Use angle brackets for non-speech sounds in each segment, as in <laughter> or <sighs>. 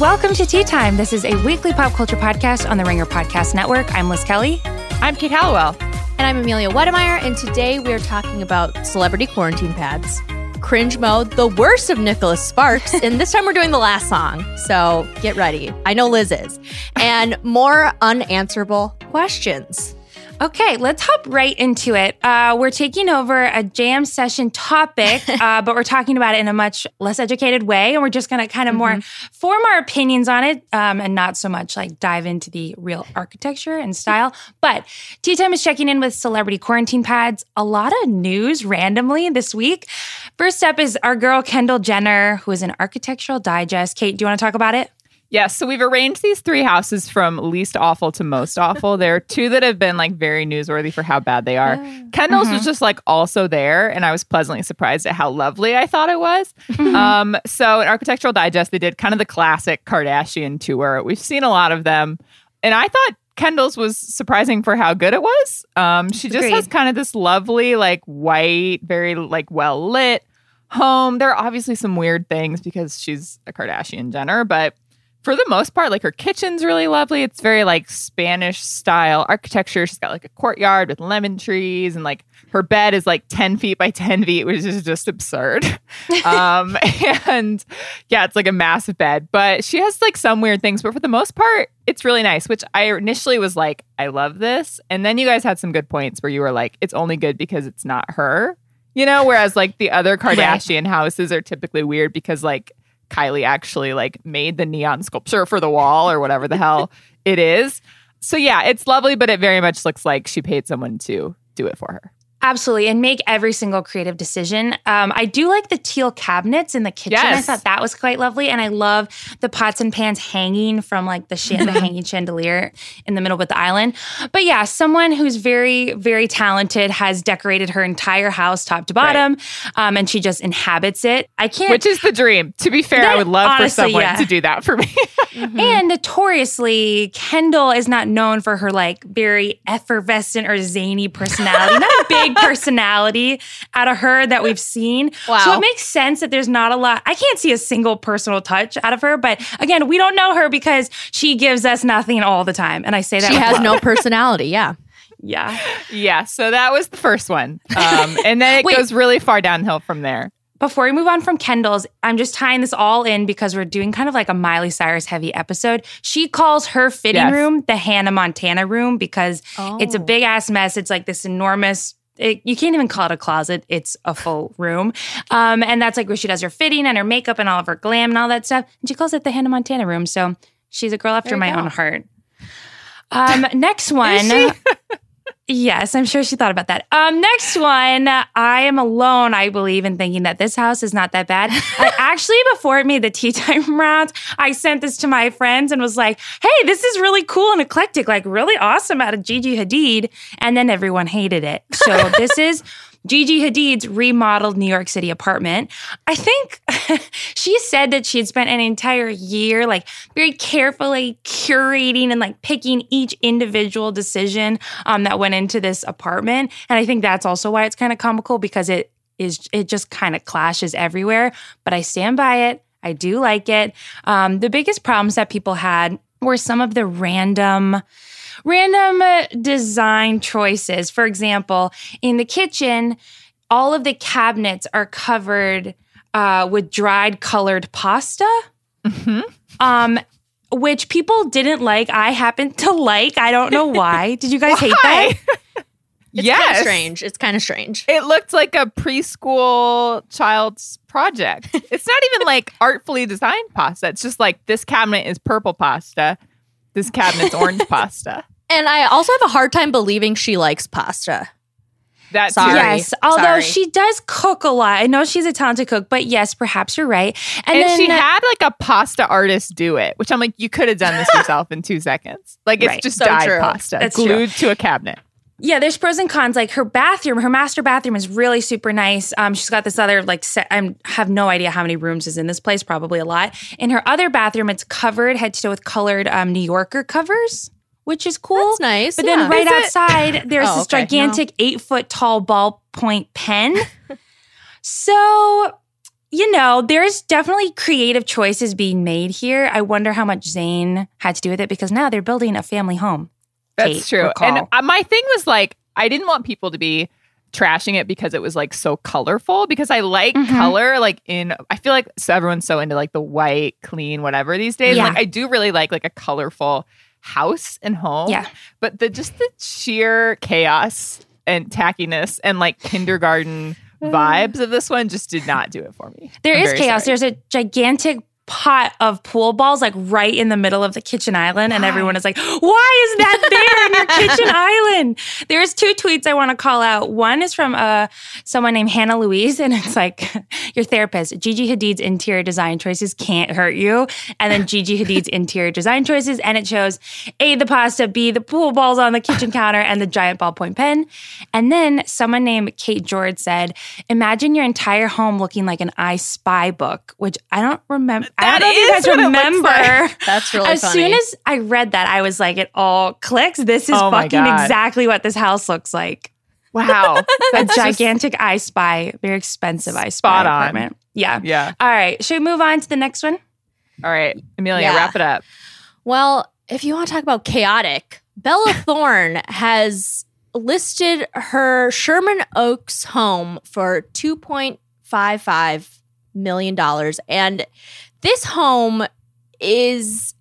Welcome to Tea Time. This is a weekly pop culture podcast on the Ringer Podcast Network. I'm Liz Kelly. I'm Kate Halliwell. And I'm Amelia Wedemeyer. And today we are talking about celebrity quarantine pads, cringe mode, the worst of Nicholas Sparks. <laughs> and this time we're doing the last song. So get ready. I know Liz is. And more unanswerable questions. Okay, let's hop right into it. Uh, we're taking over a jam session topic, <laughs> uh, but we're talking about it in a much less educated way. And we're just going to kind of mm-hmm. more form our opinions on it um, and not so much like dive into the real architecture and style. But Tea Time is checking in with celebrity quarantine pads. A lot of news randomly this week. First up is our girl Kendall Jenner, who is an Architectural Digest. Kate, do you want to talk about it? Yes, so we've arranged these three houses from least awful to most awful. there are two that have been like very newsworthy for how bad they are. Kendall's mm-hmm. was just like also there, and I was pleasantly surprised at how lovely I thought it was. Mm-hmm. Um, so in Architectural Digest, they did kind of the classic Kardashian tour. We've seen a lot of them, and I thought Kendall's was surprising for how good it was. Um, she just Agreed. has kind of this lovely, like white, very like well lit home. There are obviously some weird things because she's a Kardashian Jenner, but for the most part, like her kitchen's really lovely. It's very like Spanish style architecture. She's got like a courtyard with lemon trees, and like her bed is like 10 feet by 10 feet, which is just absurd. <laughs> um, and yeah, it's like a massive bed, but she has like some weird things, but for the most part, it's really nice, which I initially was like, I love this. And then you guys had some good points where you were like, it's only good because it's not her. You know, whereas like the other Kardashian right. houses are typically weird because like Kylie actually like made the neon sculpture for the wall or whatever the hell <laughs> it is. So yeah, it's lovely, but it very much looks like she paid someone to do it for her. Absolutely, and make every single creative decision. Um, I do like the teal cabinets in the kitchen. Yes. I thought that was quite lovely, and I love the pots and pans hanging from like the, sh- the <laughs> hanging chandelier in the middle with the island. But yeah, someone who's very, very talented has decorated her entire house top to bottom, right. um, and she just inhabits it. I can't, which is the dream. To be fair, that, I would love honestly, for someone yeah. to do that for me. <laughs> mm-hmm. And notoriously, Kendall is not known for her like very effervescent or zany personality. not a big big personality out of her that we've seen. Wow. So it makes sense that there's not a lot. I can't see a single personal touch out of her, but again, we don't know her because she gives us nothing all the time. And I say that she has love. no <laughs> personality. Yeah. Yeah. Yeah. So that was the first one. Um, and then it Wait, goes really far downhill from there. Before we move on from Kendall's, I'm just tying this all in because we're doing kind of like a Miley Cyrus heavy episode. She calls her fitting yes. room the Hannah Montana room because oh. it's a oh. big ass mess. It's like this enormous it, you can't even call it a closet. It's a full room. Um, and that's like where she does her fitting and her makeup and all of her glam and all that stuff. And she calls it the Hannah Montana room. So she's a girl after my go. own heart. Um, next one. <laughs> Yes, I'm sure she thought about that. Um, next one, I am alone, I believe, in thinking that this house is not that bad. <laughs> I actually, before it made the tea time <laughs> round, I sent this to my friends and was like, hey, this is really cool and eclectic, like really awesome out of Gigi Hadid. And then everyone hated it. So <laughs> this is Gigi Hadid's remodeled New York City apartment. I think <laughs> she said that she had spent an entire year like very carefully curating and like picking each individual decision um, that went into this apartment. And I think that's also why it's kind of comical because it is it just kind of clashes everywhere. But I stand by it. I do like it. Um, the biggest problems that people had were some of the random random uh, design choices. For example, in the kitchen, all of the cabinets are covered uh, with dried colored pasta. Mm-hmm. Um, which people didn't like. I happen to like. I don't know why. <laughs> Did you guys hate that? <laughs> It's yes. kind of strange. It's kind of strange. It looked like a preschool child's project. it's not even like <laughs> artfully designed pasta. It's just like this cabinet is purple pasta. This cabinet's orange <laughs> pasta. And I also have a hard time believing she likes pasta. That's Sorry. yes. Although Sorry. she does cook a lot. I know she's a talented cook, but yes, perhaps you're right. And, and then, she had like a pasta artist do it, which I'm like, you could have done this yourself in two seconds. Like it's right. just so dyed true. pasta That's glued true. to a cabinet. Yeah, there's pros and cons. Like her bathroom, her master bathroom is really super nice. Um, she's got this other like set. I have no idea how many rooms is in this place. Probably a lot. In her other bathroom, it's covered head to toe with colored um, New Yorker covers which is cool. That's nice. But yeah. then right is outside, it? <laughs> there's oh, this gigantic no. eight foot tall ballpoint pen. <laughs> so you know, there's definitely creative choices being made here. I wonder how much Zane had to do with it because now they're building a family home. That's true. recall. And uh, my thing was like, I didn't want people to be trashing it because it was like so colorful because I like Mhm. color like in I feel like so everyone's so into like the white clean whatever these days Yeah. like I do really like like a colorful house and home Yeah. but the just the sheer chaos and tackiness and like kindergarten vibes of this one just did not do it for me There I'm is chaos. sorry. There's a gigantic pot of pool balls like right in the middle of the kitchen island and everyone is like why is that there in your kitchen <laughs> island? There's two tweets i want to call out. One is from uh someone named hannah louise and it's like <laughs> your therapist gigi hadid's interior design choices can't hurt you. And then gigi hadid's <laughs> interior design choices and it shows a the pasta b the pool balls on the kitchen counter and the giant ballpoint pen. And then someone named kate george said imagine your entire home looking like an i spy book which i don't remember i don't know if you guys what it looks remember like. <laughs> That's really as funny. soon as I read that, I was like, it all clicks. This is Oh fucking exactly what this house looks like. wow <laughs> A That's just- gigantic I Spy, very expensive I Spot Spy on. apartment. Yeah. yeah All right. Should we move on to the next one? all right Amelia Yeah. wrap it up Well, if you want to talk about chaotic, Bella <laughs> Thorne has listed her Sherman Oaks home for $2.55 million. And this home is,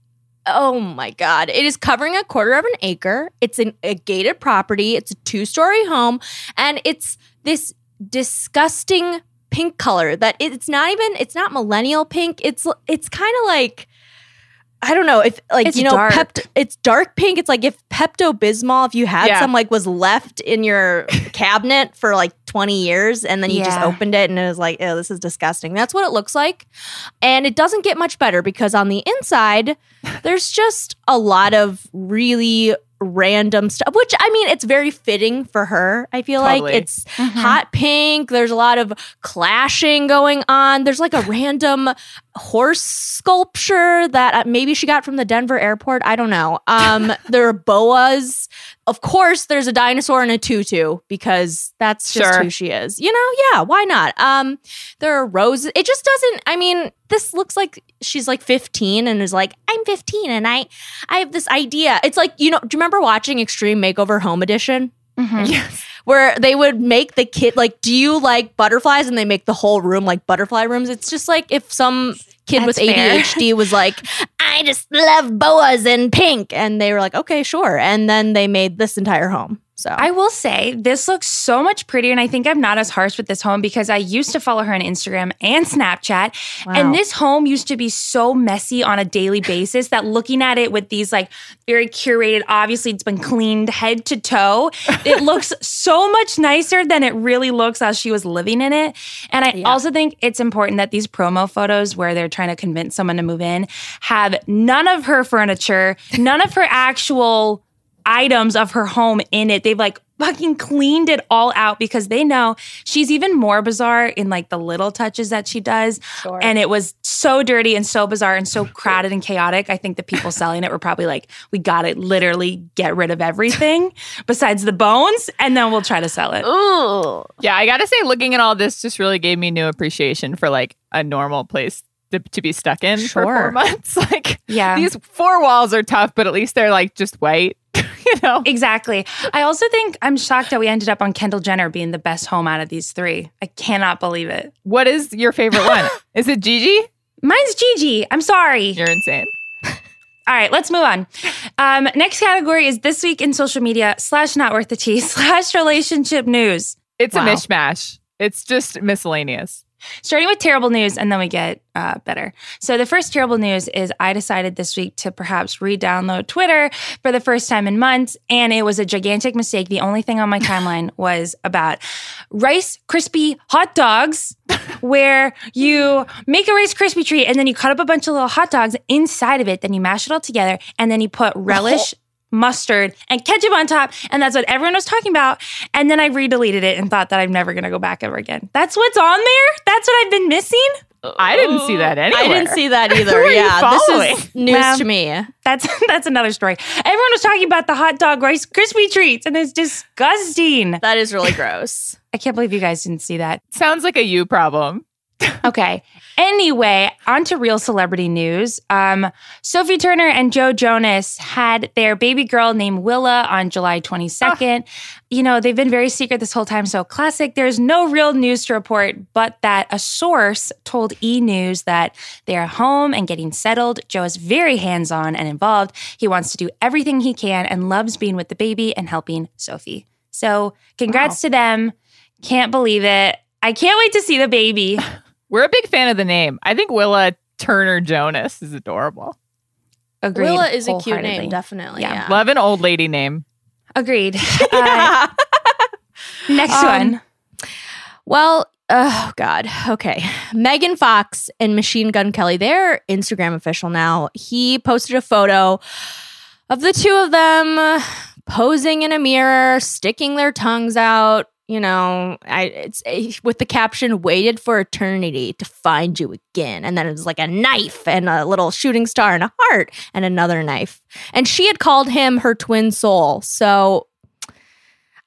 oh my God, it is covering a quarter of an acre. It's an, a gated property, it's a two story home, and it's this disgusting pink color that it's not even it's not millennial pink it's it's kind of like I don't know if like It's you know dark. Pept- it's dark pink. It's like if Pepto Bismol, if you had Yeah. some like was left in your <laughs> cabinet for like twenty years, and then you just opened it and it was like, oh, this is disgusting. That's what it looks like, and it doesn't get much better because on the inside, <laughs> there's just a lot of really random stuff. Which I mean, it's very fitting for her. I feel Totally. like it's mm-hmm. hot pink. There's a lot of clashing going on. There's like a random horse sculpture that uh, maybe she got from the Denver airport. I don't know. Um, <laughs> there are boas. Of course, there's a dinosaur in a tutu because that's just Sure. who she is. You know, yeah, why not? Um, there are roses. It just doesn't. I mean, this looks like she's like 15 and is like, I'm 15 and I, I have this idea. It's like you know. Do you remember watching Extreme Makeover Home Edition? Mhm. <laughs> yes where they would make the kid like, do you like butterflies? And they make the whole room like butterfly rooms. It's just like if some kid with That's fair. ADHD was like, I just love boas and pink. And they were like, okay, sure. And then they made this entire home. So I will say this looks so much prettier, and I think I'm not as harsh with this home because I used to follow her on Instagram and Snapchat. Wow. And this home used to be so messy on a daily basis that looking at it with these like very curated, obviously it's been cleaned head to toe, it <laughs> looks so much nicer than it really looks as she was living in it. And I Yeah. also think it's important that these promo photos where they're trying to convince someone to move in have none of her furniture, none of her actual items of her home in it. They've like fucking cleaned it all out because they know she's even more bizarre in like the little touches that she does. Sure. And it was so dirty and so bizarre and so crowded and chaotic. I think the people selling it were probably like, we got to literally get rid of everything <laughs> besides the bones and then we'll try to sell it. Ooh. Yeah, I gotta say, looking at all this just really gave me new appreciation for like a normal place to, to be stuck in for four months. <laughs> Like Yeah. these four walls are tough, but at least they're like just white, <laughs> you know. Exactly. I also think I'm shocked that we ended up on Kendall Jenner being the best home out of these three. I cannot believe it. What is your favorite one? <laughs> Is it Gigi? Mine's Gigi. I'm sorry. You're insane. All right, let's move on. Um, next category is this week in social media slash not worth the tea <laughs> slash relationship news. It's Wow. a mishmash. It's just miscellaneous. Starting with terrible news, and then we get uh, better. So, the first terrible news is I decided this week to perhaps re download Twitter for the first time in months, and it was a gigantic mistake. The only thing on my timeline <laughs> was about Rice Krispie hot dogs, where you make a Rice Krispie treat and then you cut up a bunch of little hot dogs inside of it, then you mash it all together, and then you put <laughs> relish. Mustard and ketchup on top, and that's what everyone was talking about. And then I re-deleted it and thought that I'm never gonna go back ever again. That's what's on there. That's what I've been missing. I didn't see that anywhere. I didn't see that <laughs> either. Who are you yeah, this following? is news Well, to me. That's <laughs> that's another story. Everyone was talking about the hot dog Rice Krispie treats, and it's disgusting. That is really <laughs> gross. I can't believe you guys didn't see that. Sounds like a you problem. Okay. Anyway, on to real celebrity news. Um, Sophie Turner and Joe Jonas had their baby girl named Willa on July 22nd. Oh. You know, they've been very secret this whole time, so classic. There's no real news to report, but that a source told E! News that they are home and getting settled. Joe is very hands on and involved. He wants to do everything he can and loves being with the baby and helping Sophie. So, congrats wow. to them. Can't believe it. I can't wait to see the baby. <laughs> We're a big fan of the name. I think Willa Turner Jonas is adorable. Agreed. Willa is a cute name, definitely. Yeah. yeah. Love an old lady name. Agreed. <laughs> Uh, next um, one. Well, oh God. Okay. Megan Fox and Machine Gun Kelly, they're Instagram official now. He posted a photo of the two of them posing in a mirror, sticking their tongues out, you know, I it's eh, with the caption "waited for eternity to find you again," and then it's like a knife and a little shooting star and a heart and another knife. And she had called him her twin soul. So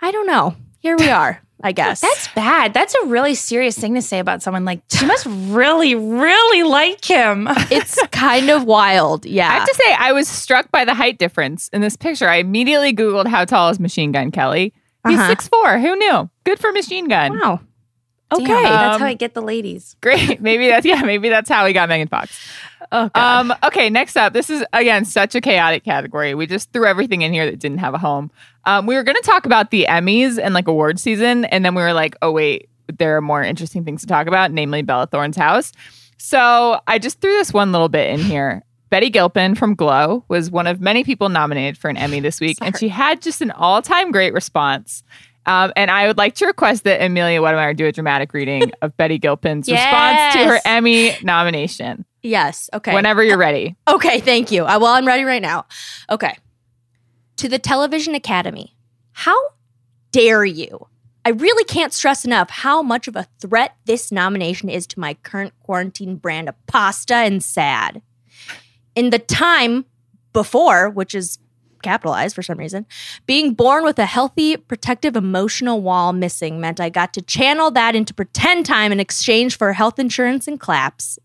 I don't know. Here we are. I <laughs> guess that's bad. That's a really serious thing to say about someone. Like she must really, really like him. <laughs> it's kind of wild. Yeah, I have to say, I was struck by the height difference in this picture. I immediately googled how tall is Machine Gun Kelly. He's uh-huh. six four. Who knew? Good for Machine Gun. Wow. Okay, Damn, that's how I get the ladies. <laughs> Great. Maybe that's yeah. Maybe that's how we got Megan Fox. Oh, Um, okay, next up. This is again such a chaotic category. We just threw everything in here that didn't have a home. Um, we were going to talk about the Emmys and like award season, and then we were like, oh wait, there are more interesting things to talk about, namely Bella Thorne's house. So I just threw this one little bit in here. Betty Gilpin from Glow was one of many people nominated for an Emmy this week, Sorry. and she had just an all time great response. Um, and I would like to request that Amelia Wedemeyer do a dramatic reading <laughs> of Betty Gilpin's yes. response to her Emmy nomination. Yes. Okay. Whenever you're ready. <laughs> Okay. Thank you. well, I'm ready right now. Okay. To the Television Academy, how dare you? I really can't stress enough how much of a threat this nomination is to my current quarantine brand of pasta and sad in the time before, which is capitalized for some reason, being born with a healthy, protective emotional wall missing meant I got to channel that into pretend time in exchange for health insurance and claps.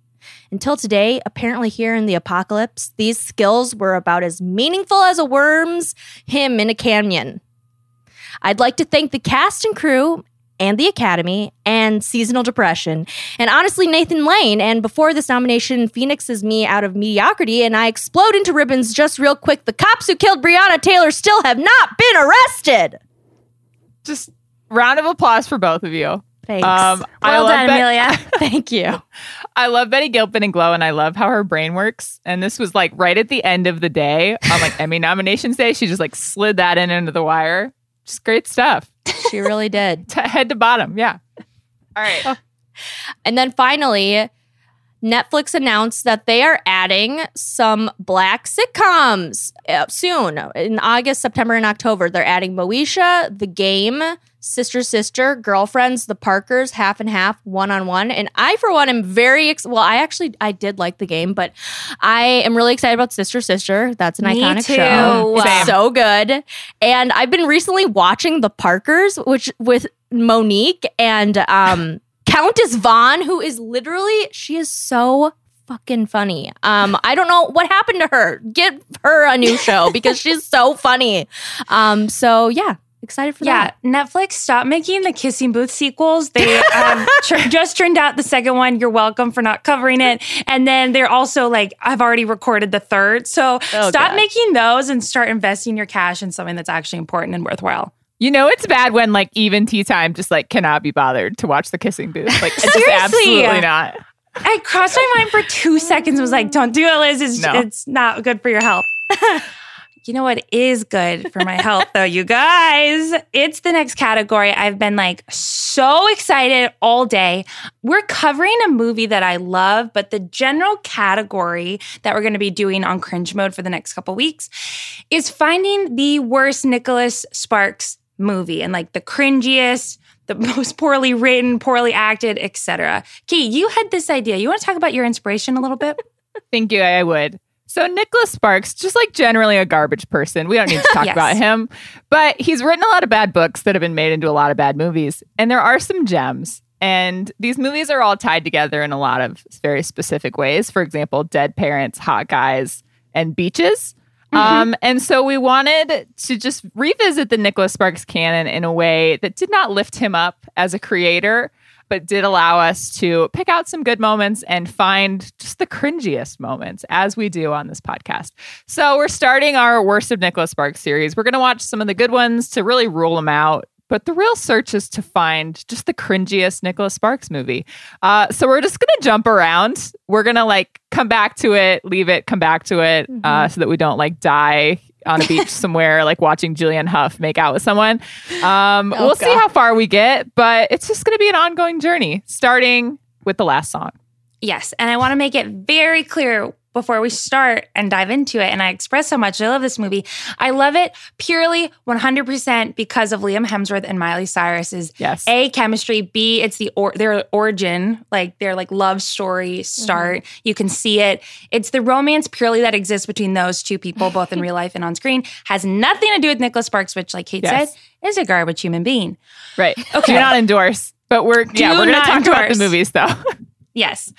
Until today, apparently here in the apocalypse, these skills were about as meaningful as a worm's hymn in a canyon. I'd like to thank the cast and crew and the Academy and Seasonal Depression. And honestly, Nathan Lane. And before this nomination, Phoenix is me out of mediocrity, and I explode into ribbons just real quick. The cops who killed Breonna Taylor still have not been arrested. Just round of applause for both of you. Thanks. Um, well done, Amelia. <laughs> <laughs> Thank you. I love Betty Gilpin and Glow, and I love how her brain works. And this was like right at the end of the day on like Emmy <laughs> nominations day. She just like slid that in into the wire. Just great stuff. She really did. <laughs> head to bottom. Yeah. All right. Oh. And then finally, Netflix announced that they are adding some black sitcoms uh, soon in August, September, and October. They're adding Moesha, The Game, Sister Sister, Girlfriends, The Parkers, Half and Half, One on One. And I, for one, am very ex- well. I actually I did like The Game, but I am really excited about Sister Sister. That's an Me iconic too. show. Same. So good. And I've been recently watching The Parkers, which with Mo'Nique and um <laughs> Countess Vaughn, who is literally, she is so fucking funny. Um, I don't know what happened to her. Get her a new show because she's so funny. Um, so yeah, excited for yeah, that. Yeah, Netflix stop making the Kissing Booth sequels. They um, <laughs> tr- just turned out the second one. You're welcome for not covering it. And then they're also like, I've already recorded the third. So oh, stop God. making those and start investing your cash in something that's actually important and worthwhile. You know it's bad when like even tea time just like cannot be bothered to watch the kissing booth. Like <laughs> it's just absolutely not. I crossed my mind for two seconds. Was like, don't do it, Liz. It's, no. it's not good for your health. <laughs> you know what is good for my health though, you guys? It's the next category. I've been like so excited all day. We're covering a movie that I love, but the general category that we're going to be doing on cringe mode for the next couple weeks is finding the worst Nicholas Sparks movie and like the cringiest, the <laughs> most poorly written, poorly acted, etc. Key, you had this idea. You want to talk about your inspiration a little bit? Thank you. I would. So Nicholas Sparks, just like generally a garbage person. We don't need to <laughs> talk yes. about him, but he's written a lot of bad books that have been made into a lot of bad movies, and there are some gems. And these movies are all tied together in a lot of very specific ways. For example, Dead Parents, Hot Guys, and Beaches. Mm-hmm. Um, and so we wanted to just revisit the Nicholas Sparks canon in a way that did not lift him up as a creator, but did allow us to pick out some good moments and find just the cringiest moments as we do on this podcast. So we're starting our Worst of Nicholas Sparks series. We're going to watch some of the good ones to really rule them out but the real search is to find just the cringiest Nicholas Sparks movie. Uh, so we're just gonna jump around. We're gonna like come back to it, leave it, come back to it, uh, mm-hmm. uh, so that we don't like die on a beach <laughs> somewhere, like watching Julianne Hough make out with someone. Um, oh, we'll God. see how far we get, but it's just gonna be an ongoing journey, starting with the last song. Yes, and I want to make it very clear before we start and dive into it. And I express how much I love this movie. I love it purely 100% because of Liam Hemsworth and Miley Cyrus's yes. A chemistry, B it's the or their origin, like their like love story start. Mm-hmm. You can see it. It's the romance purely that exists between those two people both in real life and on screen. Has nothing to do with Nicholas Sparks, which like Kate yes. said, is a garbage human being. Right. Okay. Do not endorse. But we're do yeah, we're gonna talk endorse. about the movies though. <laughs> Yes.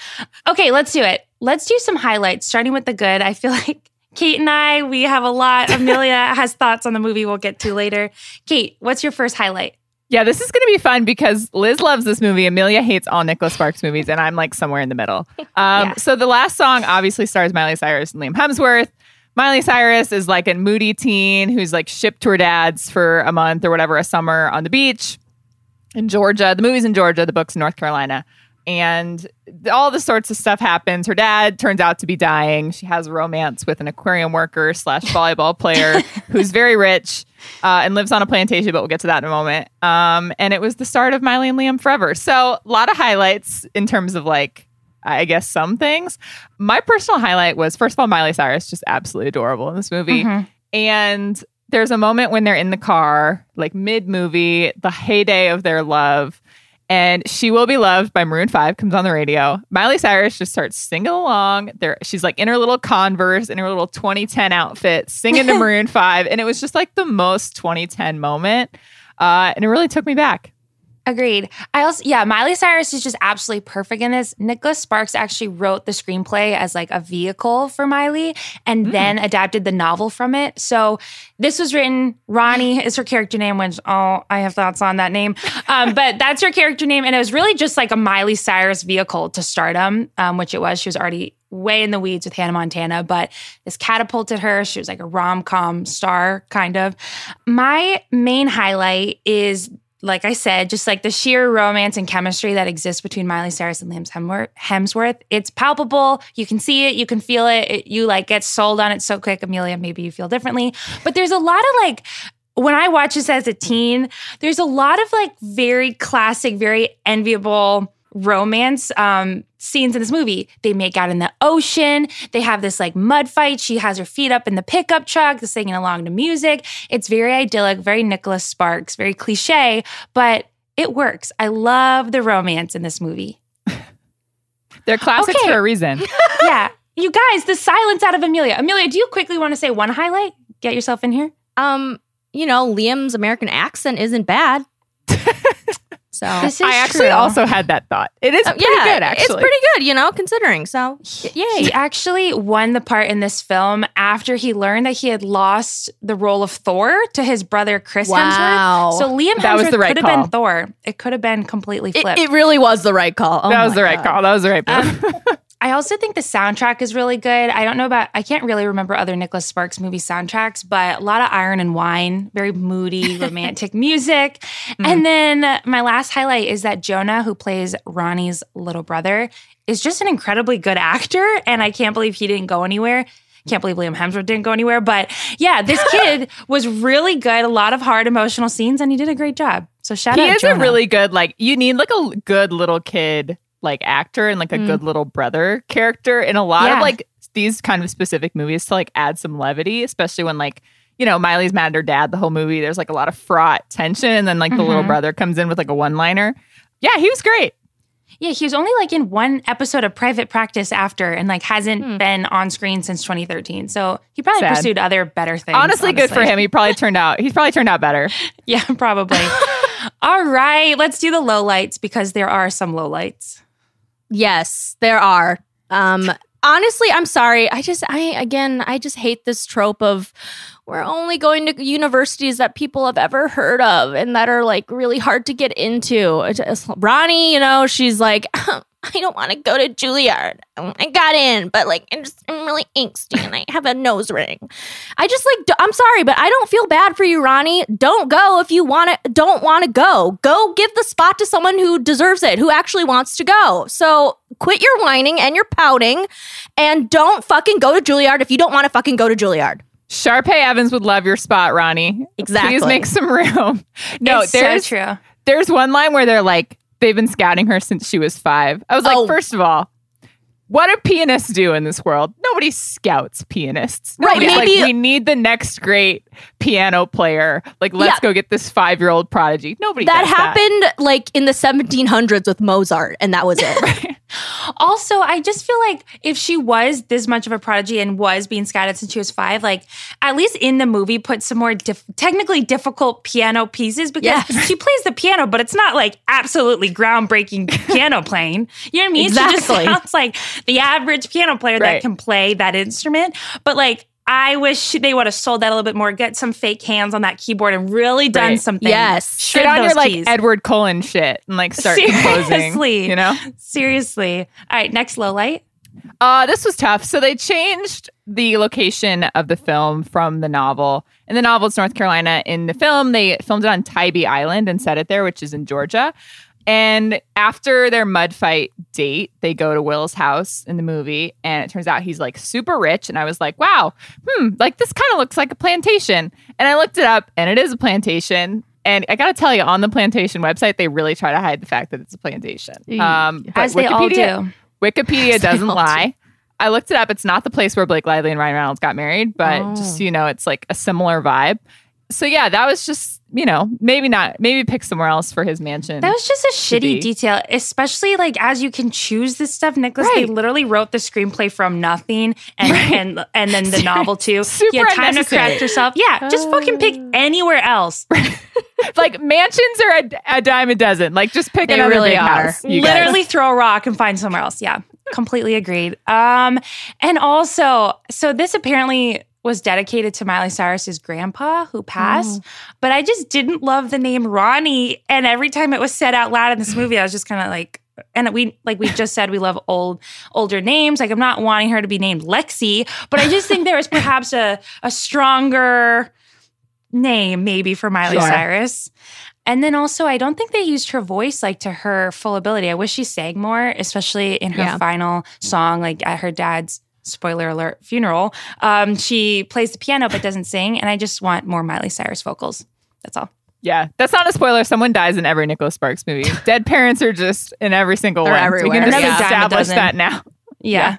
Okay, let's do it. Let's do some highlights, starting with the good. I feel <laughs> like Kate and I, we have a lot. <laughs> Amelia has thoughts on the movie we'll get to later. Kate, what's your first highlight? Yeah, this is going to be fun because Liz loves this movie. Amelia hates all Nicholas Sparks movies, and I'm like somewhere in the middle. <laughs> Um, yeah. So the last song obviously stars Miley Cyrus and Liam Hemsworth. Miley Cyrus is like a moody teen who's like shipped to her dad's for a month or whatever, a summer on the beach in Georgia. The movie's in Georgia, the book's in North Carolina and all the sorts of stuff happens. Her dad turns out to be dying. She has a romance with an aquarium worker slash volleyball player <laughs> who's very rich uh, and lives on a plantation, but we'll get to that in a moment. Um, and it was the start of Miley and Liam Forever. So a lot of highlights in terms of like, I guess some things. My personal highlight was first of all, Miley Cyrus just absolutely adorable in this movie. Mm-hmm. And there's a moment when they're in the car, like mid movie, the heyday of their love and She Will Be Loved by Maroon 5 comes on the radio. Miley Cyrus just starts singing along. There she's like in her little Converse in her little 2010 outfit singing to <laughs> Maroon 5 and it was just like the most 2010 moment. Uh, and it really took me back. Agreed. I also, yeah, Miley Cyrus is just absolutely perfect in this. Nicholas Sparks actually wrote the screenplay as like a vehicle for Miley and mm. then adapted the novel from it. So this was written, Ronnie is her character name, which, oh, I have thoughts on that name. Um, <laughs> but that's her character name. And it was really just like a Miley Cyrus vehicle to stardom, um, which it was. She was already way in the weeds with Hannah Montana, but this catapulted her. She was like a rom com star, kind of. My main highlight is like I said, just like the sheer romance and chemistry that exists between Miley Cyrus and Liam Hemsworth, it's palpable. You can see it, you can feel it. it. You like get sold on it so quick. Amelia, maybe you feel differently, but there's a lot of like when I watch this as a teen, there's a lot of like very classic, very enviable romance um, scenes in this movie. They make out in the ocean. They have this like mud fight. She has her feet up in the pickup truck, singing along to music. It's very idyllic, very Nicholas Sparks, very cliche, but it works. I love the romance in this movie. <laughs> They're classics okay. for a reason. <laughs> yeah. You guys, the silence out of Amelia. Amelia, do you quickly want to say one highlight? Get yourself in here. Um, you know, Liam's American accent isn't bad. So I actually true. also had that thought. It is uh, pretty yeah, good, actually. It's pretty good, you know, considering. So yay. He actually won the part in this film after he learned that he had lost the role of Thor to his brother Chris wow. Hemsworth. So Liam Hemsworth that was the right could call. have been Thor. It could have been completely flipped. It, it really was the right call. Oh that was the right call. That was the right move. Um, <laughs> I also think the soundtrack is really good. I don't know about, I can't really remember other Nicholas Sparks movie soundtracks, but a lot of Iron and Wine, very moody, <laughs> romantic music. Mm. And then my last highlight is that Jonah, who plays Ronnie's little brother, is just an incredibly good actor. And I can't believe he didn't go anywhere. Can't believe Liam Hemsworth didn't go anywhere. But yeah, this <laughs> kid was really good. A lot of hard emotional scenes, and he did a great job. So shout he out. He is Jonah. a really good, like, you need like a good little kid like actor and like a mm. good little brother character in a lot yeah. of like these kind of specific movies to like add some levity, especially when like you know Miley's mad at her dad the whole movie. There's like a lot of fraught tension, and then like mm-hmm. the little mm-hmm. brother comes in with like a one liner. Yeah, he was great. Yeah, he was only like in one episode of Private Practice after, and like hasn't hmm. been on screen since 2013. So he probably Sad. pursued other better things. Honestly, honestly, good for him. He probably turned out. He's probably turned out better. <laughs> yeah, probably. <laughs> All right, let's do the low lights because there are some lowlights. Yes, there are. Um, honestly, I'm sorry. I just, I again, I just hate this trope of we're only going to universities that people have ever heard of and that are like really hard to get into. Ronnie, you know, she's like, <laughs> <laughs> I don't want to go to Juilliard. Oh, I got in, but like I'm just I'm really angsty and I have a nose ring. I just like I'm sorry, but I don't feel bad for you, Ronnie. Don't go if you want to. Don't want to go. Go give the spot to someone who deserves it, who actually wants to go. So quit your whining and your pouting, and don't fucking go to Juilliard if you don't want to fucking go to Juilliard. Sharpay Evans would love your spot, Ronnie. Exactly. Please make some room. <laughs> No, it's there's so true. there's one line where they're like, they've been scouting her since she was five. I was like, Oh. first of all, what do pianists do in this world? Nobody scouts pianists. Right, maybe- like, we need the next great piano player. Like, let's Yeah. go get this five year old prodigy. Nobody That happened like in the 1700s with Mozart, and that was it. <laughs> Also, I just feel like if she was this much of a prodigy and was being scouted since she was five, like at least in the movie, put some more technically difficult piano pieces because Yes. she plays the piano, but it's not like absolutely groundbreaking <laughs> piano playing. You know what I mean? She Exactly. just sounds like the average piano player Right. that can play that instrument. But like, I wish they would have sold that a little bit more. Get some fake hands on that keyboard and really done Right. something. Yes. Shred Get on your like. Edward Cullen shit and like start composing. You know? Seriously. All right, next low light. Uh, this was tough. So they changed the location of the film from the novel. In the novel, it's North Carolina. In the film, they filmed it on Tybee Island and set it there, which is in Georgia. And after their mud fight date, they go to Will's house in the movie, and it turns out he's like super rich. And I was like, wow, hmm, like this kind of looks like a plantation. And I looked it up, and it is a plantation. And I got to tell you, on the plantation website, they really try to hide the fact that it's a plantation. Um, As they all Wikipedia- do. Wikipedia <laughs> As doesn't all lie. I looked it up. It's not the place where Blake Lively and Ryan Reynolds got married, but Oh. just so you know, it's like a similar vibe. So yeah, that was just you know maybe not maybe pick somewhere else for his mansion. That was just a shitty detail, especially like as you can choose this stuff. Nicholas, they literally wrote the screenplay from nothing, and and and then the <laughs> novel too. <laughs> Super you had time to correct yourself. Yeah, just fucking pick anywhere else. <laughs> like mansions are a, a dime a dozen. Like just pick They another really big are. house. you guys. literally throw a rock and find somewhere else. Yeah, completely agreed. Um, and also, so this apparently was dedicated to Miley Cyrus's grandpa who passed, mm. but I just didn't love the name Ronnie. And every time it was said out loud in this movie, I was just kind of like. And we, like we just said, we love old, older names. Like I'm not wanting her to be named Lexi, but I just think there is perhaps a a stronger name maybe for Miley Sure. Cyrus. And then also, I don't think they used her voice like to her full ability. I wish she sang more, especially in her Yeah. final song, like at her dad's spoiler alert funeral. Um, she plays the piano but doesn't sing, and I just want more Miley Cyrus vocals. That's all. Yeah, that's not a spoiler. Someone dies in every Nicholas Sparks movie. <laughs> Dead parents are just in every single They're one. everywhere. We can just Another dime a establish that now. Yeah.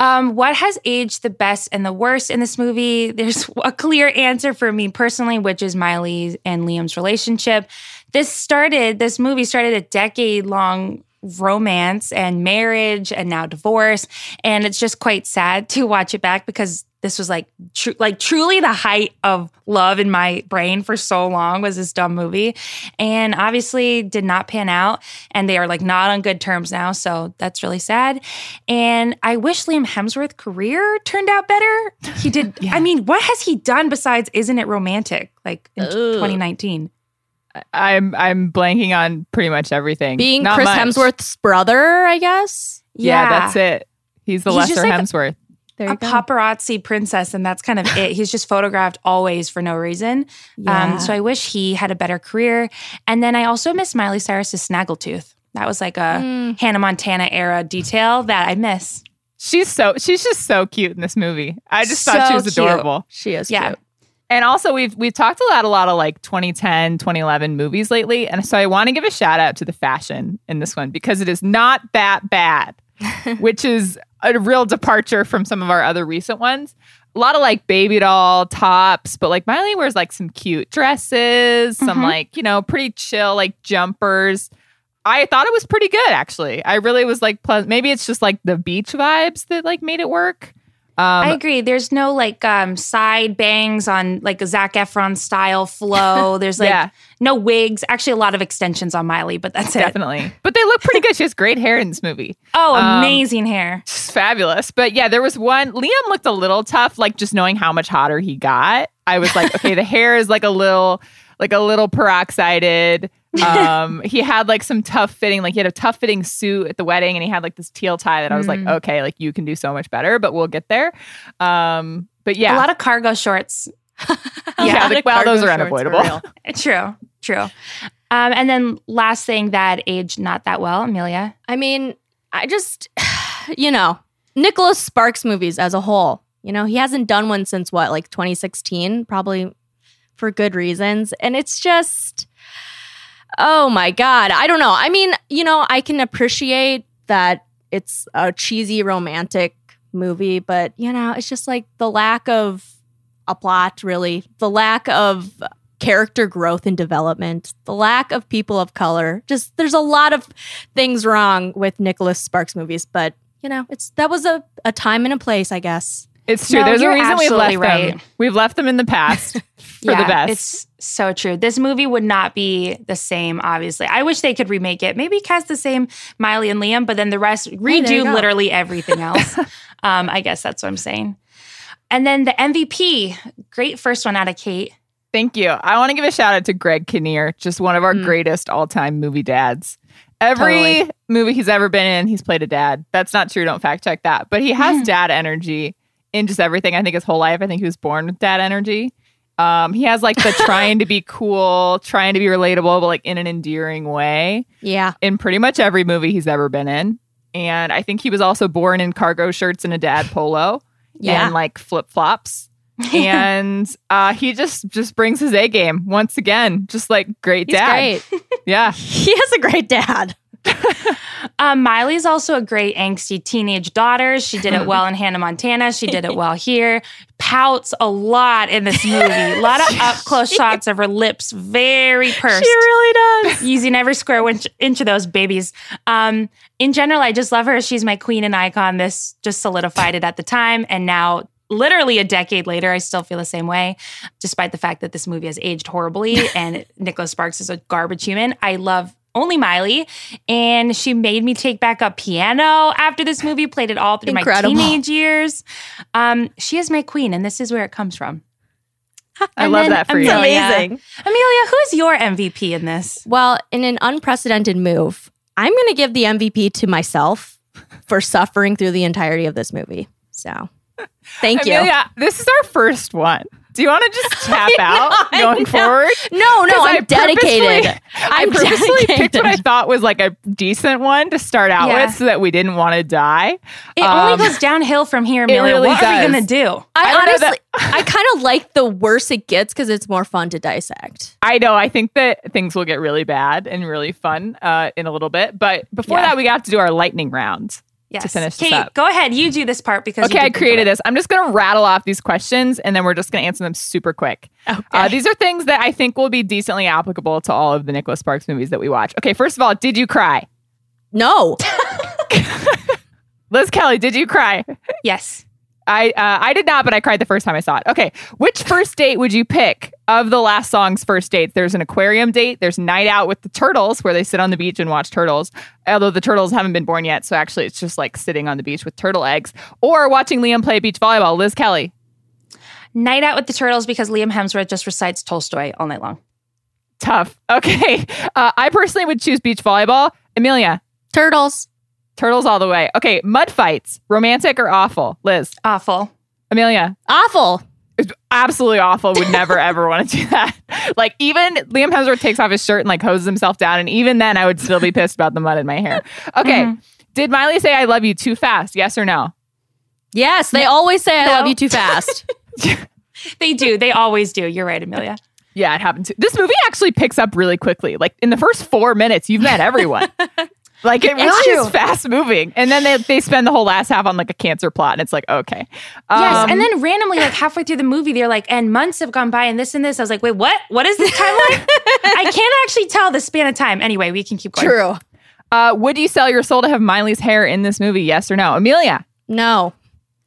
Um, what has aged the best and the worst in this movie? There's a clear answer for me personally, which is Miley and Liam's relationship. This started, this movie started a decade long romance and marriage and now divorce. And it's just quite sad to watch it back because this was like tru- like truly the height of love in my brain for so long was this dumb movie. And obviously did not pan out and they are like not on good terms now so that's really sad. And i wish liam hemsworth career turned out better. He did <laughs> i mean what has he done besides isn't it romantic like in Ugh. 2019 I'm I'm blanking on pretty much everything. Being Not Chris much. Hemsworth's brother, I guess. Yeah, that's it. He's the He's just lesser like a- Hemsworth. There a paparazzi princess, and that's kind of it. He's just photographed always for no reason. Yeah. Um, so I wish he had a better career. And then I also miss Miley Cyrus's snaggletooth. That was like a Mm. Hannah Montana era detail that I miss. She's so she's just so cute in this movie. I just thought she So was cute. adorable. She is Yeah. cute. And also we've we've talked about a lot of like 2010, 2011 movies lately, and so I want to give a shout out to the fashion in this one because it is not that bad, <laughs> which is a real departure from some of our other recent ones. A lot of like baby doll tops, but like Miley wears like some cute dresses, some Mhm. like, you know, pretty chill like jumpers. I thought it was pretty good actually. I really was like pleasant. Maybe it's just like the beach vibes that like made it work. I agree. There's no like um, side bangs on like a Zac Efron style flow. <laughs> There's like Yeah. no wigs. Actually, a lot of extensions on Miley, but that's it. Definitely. But they look pretty good. She has great hair in this movie. Oh, Um, amazing hair. It's fabulous. But yeah, there was one. Liam looked a little tough, like just knowing how much hotter he got. I was like, okay, the hair is like a little, like a little peroxided. <laughs> Um, he had like some tough fitting, like he had a tough fitting suit at the wedding, and he had like this teal tie that I was like, Mm. okay, like you can do so much better, but we'll get there. Um, but yeah, A lot of cargo shorts. <laughs> yeah, The like, well, cargo those are shorts unavoidable. real. <laughs> True, true. Um, and then last thing that aged not that well, Amelia. I mean, I just, <sighs> you know, Nicholas Sparks movies as a whole. You know, he hasn't done one since what, like 2016, probably for good reasons. And it's just, oh my God. I don't know. I mean, you know, I can appreciate that it's a cheesy romantic movie, but, you know, it's just like the lack of a plot, really, the lack of character growth and development, the lack of people of color. Just there's a lot of things wrong with Nicholas Sparks movies, but you know, it's that was a, a time and a place, I guess. It's true. No, There's a reason we've left right. them. We've left them in the past <laughs> for the best. It's so true. This movie would not be the same, obviously. I wish they could remake it. Maybe cast the same Miley and Liam, but then the rest redo go. literally everything else. <laughs> um, I guess that's what I'm saying. And then the MVP, great first one out of Kate. Thank you. I want to give a shout out to Greg Kinnear, just one of our Mm. greatest all time movie dads. Every Totally. movie he's ever been in, he's played a dad. That's not true. Don't fact check that. But he has <laughs> dad energy in just everything. I think his whole life. I think he was born with dad energy. Um, he has like the <laughs> trying to be cool, trying to be relatable, but like in an endearing way Yeah. in pretty much every movie he's ever been in. And I think he was also born in cargo shirts and a dad polo <laughs> Yeah. and like flip flops. <laughs> and uh, he just just brings his A game once again, just like great He's dad. great. Yeah, he is a great dad. Um, Miley's also a great angsty teenage daughter. She did it <laughs> well in Hannah Montana. She did it well here. Pouts a lot in this movie. <laughs> A lot of up close shots of her lips, very pursed. She really does. <laughs> using every square inch, inch of those babies. Um, in general, I just love her. She's my queen and icon. This just solidified it at the time. And now, literally a decade later, I still feel the same way, despite the fact that this movie has aged horribly and Nicholas Sparks is a garbage human. I love only Miley. And she made me take back up piano after this movie, played it all through Incredible. my teenage years. Um, she is my queen, and this is where it comes from. <laughs> I And love that for It's you. Amelia. amazing. Amelia, who's your MVP in this? Well, in an unprecedented move, I'm going to give the MVP to myself for suffering through the entirety of this movie. So, thank you. Amelia, this is our first one. Do you want to just <laughs> tap out I going forward? No, no, I I'm dedicated. purposely- <laughs> I I'm purposely picked what I thought was like a decent one to start out Yeah. with so that we didn't want to die. It Um, only goes downhill from here, Amelia. really what are we gonna do? I, I don't honestly, <laughs> I kind of like the worse it gets because it's more fun to dissect. I know. I think that things will get really bad and really fun uh, in a little bit. But before Yeah. that, we got to do our lightning round. Yes. finish this Kate, up. go ahead. You do this part because you Okay, I did think of created this. I'm just going to rattle off these questions and then we're just going to answer them super quick. Okay. Uh, these are things that I think will be decently applicable to all of the Nicholas Sparks movies that we watch. Okay, first of all, did you cry? no, <laughs> Liz Kelly, did you cry? Yes. I uh, I did not, but I cried the first time I saw it. Okay, which first date would you pick of the last song's first dates? There's an aquarium date. There's night out with the turtles where they sit on the beach and watch turtles. Although the turtles haven't been born yet, so actually it's just like sitting on the beach with turtle eggs, or watching Liam play beach volleyball. Liz Kelly, Night out with the turtles because Liam Hemsworth just recites Tolstoy all night long. tough. <laughs> Okay, uh, I personally would choose beach volleyball. Amelia, turtles. turtles all the way. Okay, mud fights, romantic or awful? Liz, Awful. Amelia. Awful. It's absolutely awful. Would never <laughs> ever want to do that. Like even Liam Hemsworth takes off his shirt and like hoses himself down, and even then I would still be pissed about the mud in my hair. <laughs> Okay, Mhm. did Miley say "I love you" too fast? Yes or no? Yes, they always say I No. love you too fast. <laughs> They do. They always do. You're right, Amelia. Yeah, it happened too. This movie actually picks up really quickly. Like in the first four minutes, you've met everyone. Like it It's really is fast moving, and then they, they spend the whole last half on like a cancer plot, and it's like okay, yes. Um, And then randomly, like halfway through the movie, they're like, and months have gone by and this and this. I was like, wait, what? What is this timeline? <laughs> I can't actually tell the span of time. Anyway, we can keep going. True. uh, would you sell your soul to have Miley's hair in this movie? Yes or no? Amelia, No.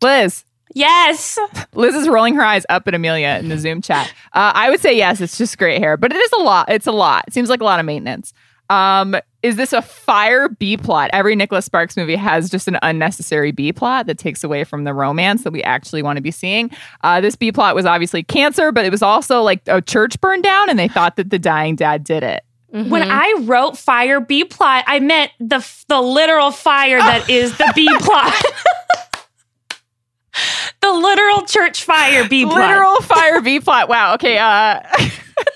Liz, Yes. Liz is rolling her eyes up at Amelia in the Zoom chat. Uh, I would say yes. It's just great hair, but it is a lot. It's a lot. It seems like a lot of maintenance. Um, is this a fire B plot? Every Nicholas Sparks movie has just an unnecessary B plot that takes away from the romance that we actually want to be seeing. Uh, this B plot was obviously cancer, but it was also like a church burned down, and they thought that the dying dad did it. Mm-hmm. When I wrote fire B plot, I meant the the literal fire that <laughs> is the B plot. <laughs> the literal church fire B plot. Literal fire B plot. Wow. Okay. Uh, <laughs>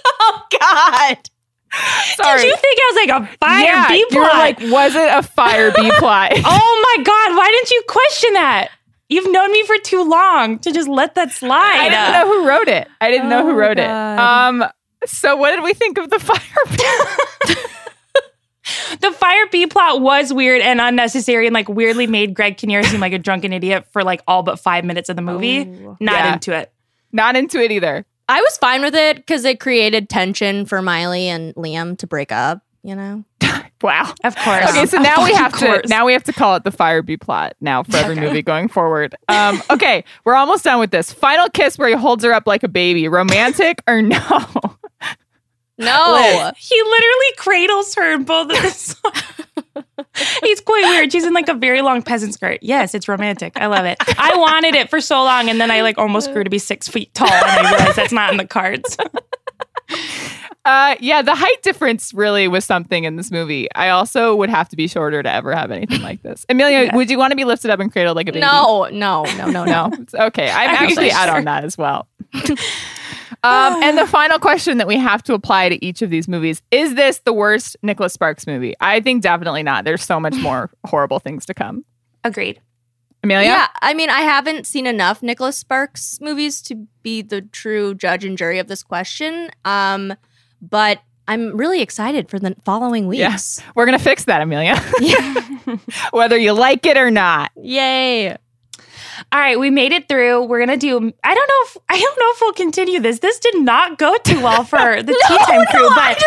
oh God. Sorry. Did you think I was like a fire yeah, B plot? You were like, was it a fire B plot? <laughs> oh my God. Why didn't you question that? You've known me for too long to just let that slide. I didn't know who wrote it. I didn't oh know who wrote God. it. Um, so what did we think of the <laughs> fire? <laughs> the fire B plot was weird and unnecessary and like weirdly made Greg Kinnear seem like a drunken idiot for like all but five minutes of the movie. Oh, Not yeah. into it. Not into it either. I was fine with it because it created tension for Miley and Liam to break up. You know. <laughs> wow. Of course. Okay, so <laughs> now we have to now we have to call it the fire B plot now for every okay. movie going forward. Um, <laughs> okay, we're almost done with this. Final kiss where he holds her up like a baby. Romantic or no? No. Liz. He literally cradles her in both of this. He's quite weird. She's in like a very long peasant skirt. Yes, it's romantic. I love it. I wanted it for so long, and then I like almost grew to be six feet tall, and I realized that's not in the cards. Uh, yeah, the height difference really was something in this movie. I also would have to be shorter to ever have anything like this. Amelia, yeah. would you want to be lifted up and cradled like a baby? No, no, no, no, no. <laughs> okay, I'm <laughs> actually out on that as well. <laughs> Um, and the <sighs> final question that we have to apply to each of these movies is this the worst Nicholas Sparks movie? I think definitely not. There's so much more <laughs> horrible things to come. Agreed. Amelia? Yeah, I mean, I haven't seen enough Nicholas Sparks movies to be the true judge and jury of this question. Um, but I'm really excited for the following weeks. Yes, we're gonna fix that, Amelia. Yeah. <laughs> Whether you like it or not. Yay! All right, we made it through. We're gonna do. I don't know if I don't know if we'll continue this. This did not go too well for the <laughs> no, Tea Time crew, no, but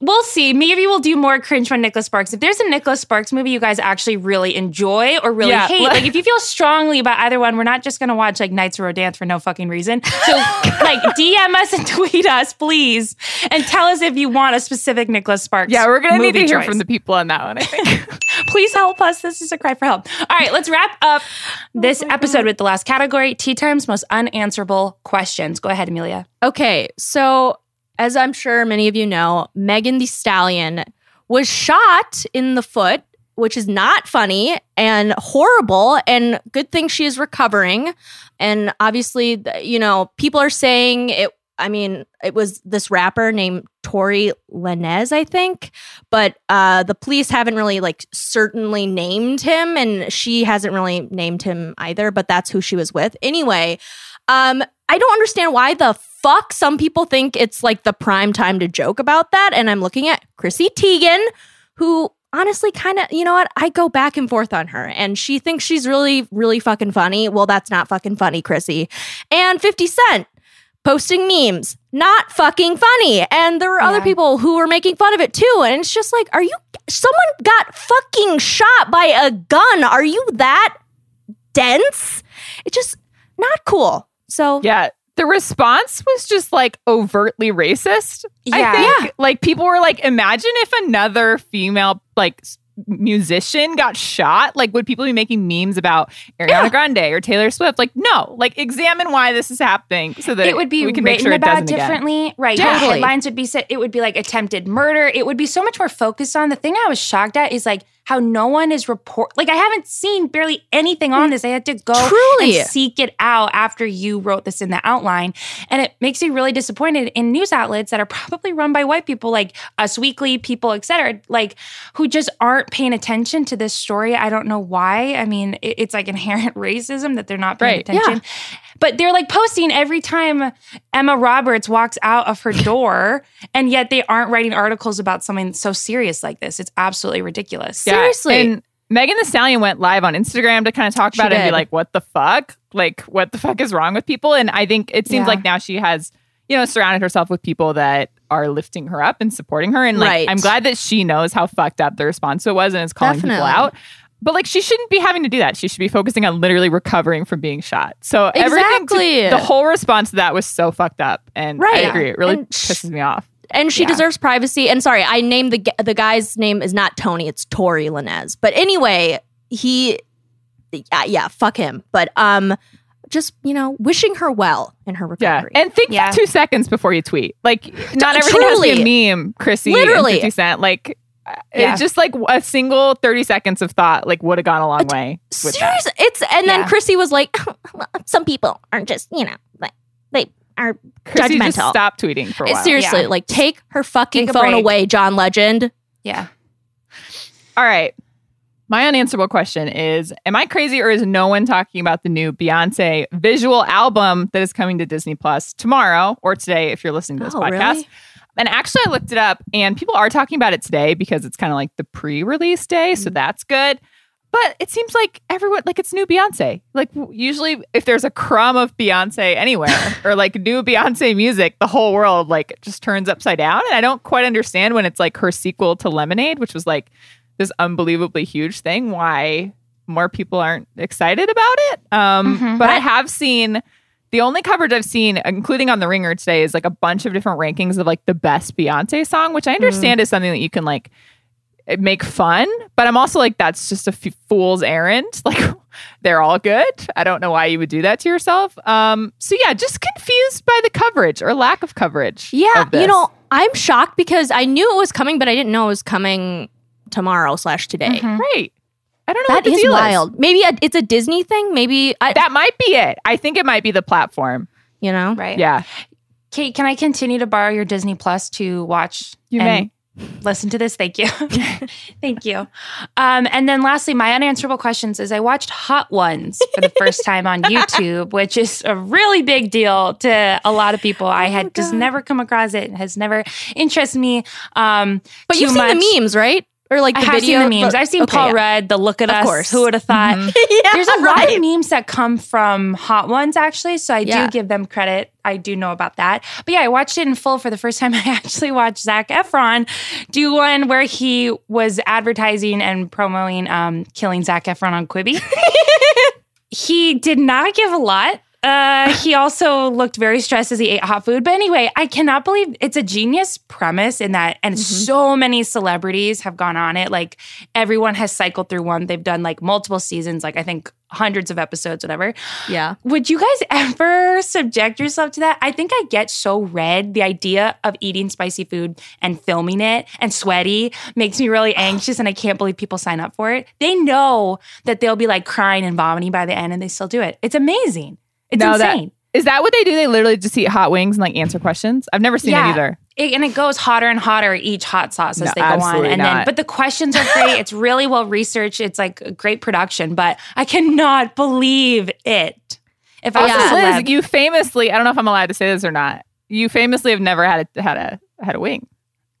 we'll see. Maybe we'll do more cringe from Nicholas Sparks. If there's a Nicholas Sparks movie you guys actually really enjoy or really yeah, hate, like <laughs> if you feel strongly about either one, we're not just gonna watch like Nights of Rodanthe for no fucking reason. So <laughs> like DM us and <laughs> tweet us, please, and tell us if you want a specific Nicholas Sparks. Yeah, we're gonna need to hear choice. from the people on that one. I think. please help us. This is a cry for help. All right, let's wrap up this oh episode God. with the last category: Tea Time's most unanswerable questions. Go ahead, Amelia. Okay, so as I'm sure many of you know, Megan Thee Stallion was shot in the foot, which is not funny and horrible. And good thing she is recovering. And obviously, you know, people are saying it. I mean, it was this rapper named Tory Lanez, I think, but uh, the police haven't really like certainly named him, and she hasn't really named him either. But that's who she was with anyway. Um, I don't understand why the fuck some people think it's like the prime time to joke about that. And I'm looking at Chrissy Teigen, who honestly kind of, you know what? I go back and forth on her and she thinks she's really, really fucking funny. Well, that's not fucking funny, Chrissy. And 50 Cent posting memes, not fucking funny. And there were yeah. other people who were making fun of it too. And it's just like, are you, someone got fucking shot by a gun. Are you that dense? It's just not cool. So, yeah the response was just like overtly racist. Yeah. I think. Yeah. Like people were like, imagine if another female like musician got shot, like would people be making memes about Ariana yeah. Grande or Taylor Swift? Like, no. Like, examine why this is happening so that it would be we can written make sure about differently. Again. Right. Yeah. Totally. Headlines would be set. It would be like attempted murder. It would be so much more focused on. The thing I was shocked at is like how no one is report like I haven't seen barely anything on mm. this. I had to go Truly. and seek it out after you wrote this in the outline. And it makes me really disappointed in news outlets that are probably run by white people like Us Weekly, people, etc., like who just aren't paying attention to this story. I don't know why. I mean, it's like inherent <laughs> racism that they're not paying right. attention. Yeah. But they're like posting every time Emma Roberts walks out of her door, <laughs> and yet they aren't writing articles about something so serious like this. It's absolutely ridiculous. Yeah. Seriously. And Megan Thee Stallion went live on Instagram to kind of talk about it and be like, what the fuck? Like, what the fuck is wrong with people? And I think it seems yeah. like now she has, you know, surrounded herself with people that are lifting her up and supporting her. And like, right. I'm glad that she knows how fucked up the response to it was and is calling Definitely. people out. But like she shouldn't be having to do that. She should be focusing on literally recovering from being shot. So everything Exactly. to, the whole response to that was so fucked up. And I Right. agree. It really And sh- pisses me off. and she Yeah. deserves privacy. And sorry, I named the the guy's name is not Tony, it's Tory Lanez. But anyway, he, yeah, yeah, fuck him. But um, just you know, wishing her well in her recovery. Yeah. recovery. And think Yeah. two seconds before you tweet. Like not everything has to truly. be a meme, Chrissy. Literally. And 50 Cent. Like Yeah. it's just like a single 30 seconds of thought like would have gone a long way. Seriously, it's and then Yeah. Chrissy was like, <laughs> some people aren't just you know like they are Chrissy just judgmental. stop tweeting for a while. Seriously, Yeah. like take her fucking Take phone break. away, John Legend. Yeah. All right. My unanswerable question is Am I crazy or is no one talking about the new Beyonce visual album that is coming to Disney Plus tomorrow or today if you're listening to this Oh, podcast? really? And actually, I looked it up and people are talking about it today because it's kind of like the pre release day. Mm. So that's good. But it seems like everyone, like it's new Beyonce. Like usually, if there's a crumb of Beyonce anywhere <laughs> or like new Beyonce music, the whole world like just turns upside down. And I don't quite understand when it's like her sequel to Lemonade, which was like this unbelievably huge thing, why more people aren't excited about it. Um, Mhm. But I have seen the only coverage I've seen, including on the Ringer today, is like a bunch of different rankings of like the best Beyonce song, which I understand is something that you can like make fun. But I'm also like, that's just a f- fool's errand. <laughs> Like, they're all good. I don't know why you would do that to yourself. Um, so yeah, just confused by the coverage or lack of coverage. Yeah, of you know, I'm shocked because I knew it was coming, but I didn't know it was coming tomorrow slash today. Mhm. right? I don't know. what That the is deal wild. Maybe a, it's a Disney thing. Maybe I, That might be it. I think it might be the platform. you know, Right. Yeah, Kate, can I continue to borrow your Disney Plus to watch? you and may. listen to this. Thank you. <laughs> <laughs> Thank you. Um, and then lastly, my unanswerable questions is I watched Hot Ones for the first time on <laughs> YouTube, which is a really big deal to a lot of people. I had just never come across it. It has never interested me. Um, but you've seen the memes, right? Or like I the have video. seen the memes. but- I've seen okay, Paul yeah. Rudd, the Look at Of Us. course. Who would have thought? Mhm. <laughs> yeah, There's a lot right. of memes that come from Hot Ones, actually. So I Yeah. do give them credit. I do know about that. But yeah, I watched it in full for the first <laughs> time. I actually watched Zac Efron do one where he was advertising and promoting um, killing Zac Efron on Quibi. <laughs> he did not give a lot. Uh, he also looked very stressed as he ate hot food. But anyway, I cannot believe it's a genius premise in that, and so many celebrities have gone on it. Like everyone has cycled through one. They've done like multiple seasons, like I think hundreds of episodes, whatever. Yeah. Would you guys ever subject yourself to that? I think I get so red. The idea of eating spicy food and filming it and sweaty makes me really anxious, and I can't believe people sign up for it. They know that they'll be like crying and vomiting by the end, and they still do it. It's amazing. It's No, insane. Is that what they do? They literally just eat hot wings and like answer questions. I've never seen Yeah. it either. It- and it goes hotter and hotter each hot sauce as No, they go on. And then, but the questions are great. it's really well researched. It's like a great production, but I cannot believe it. If I was Yeah. Liz, you famously, I don't know if I'm allowed to say this or not. You famously have never had a had a had a wing.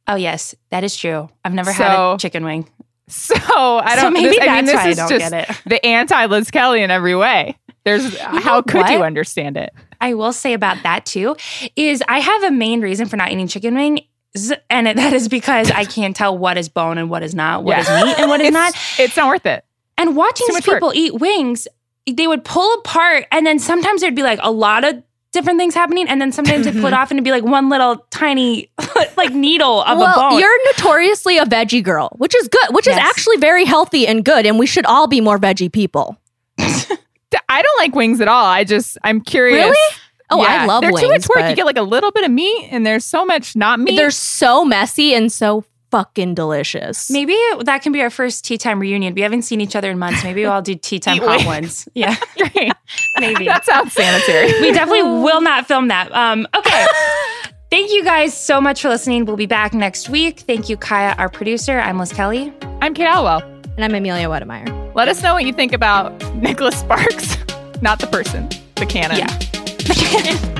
oh yes, that is true. I've never had a chicken wing. <laughs> So I don't. maybe this, I mean, that's this why I don't just get it. the anti Liz Kelly in every way. There's <laughs> how know could you understand it? I will say about that too is I have a main reason for not eating chicken wing. And <laughs> that is because I can't tell what is bone and what is not, what is Yeah. meat and what is <laughs> It's, not. it's not worth it. And watching these much work. people eat wings, they would pull apart, and then sometimes there'd be like a lot of different things happening, and then sometimes they'd pull it off and it'd be like one little tiny like needle of a bone. you're notoriously a veggie girl, which is good, which is actually very healthy and good, and we should all be more veggie people. I don't like wings at all. I just I'm curious. Really? Oh, I Yeah, love They're wings. too much work. but You get like a little bit of meat, and there's so much not meat. They're so messy and so fucking delicious. Maybe that can be our first tea time reunion. We haven't seen each other in months. Maybe we'll all do tea time hot wings. ones. Yeah, <laughs> great. maybe. that sounds sanitary. we definitely <laughs> will not film that. Um, okay. Thank you guys so much for listening. We'll be back next week. Thank you, Kaya, our producer. I'm Liz Kelly. I'm Kate Halliwell. and I'm Amelia Wedemeyer. Let us know what you think about Nicholas Sparks, <laughs> not the person, the canon. Yeah. <laughs>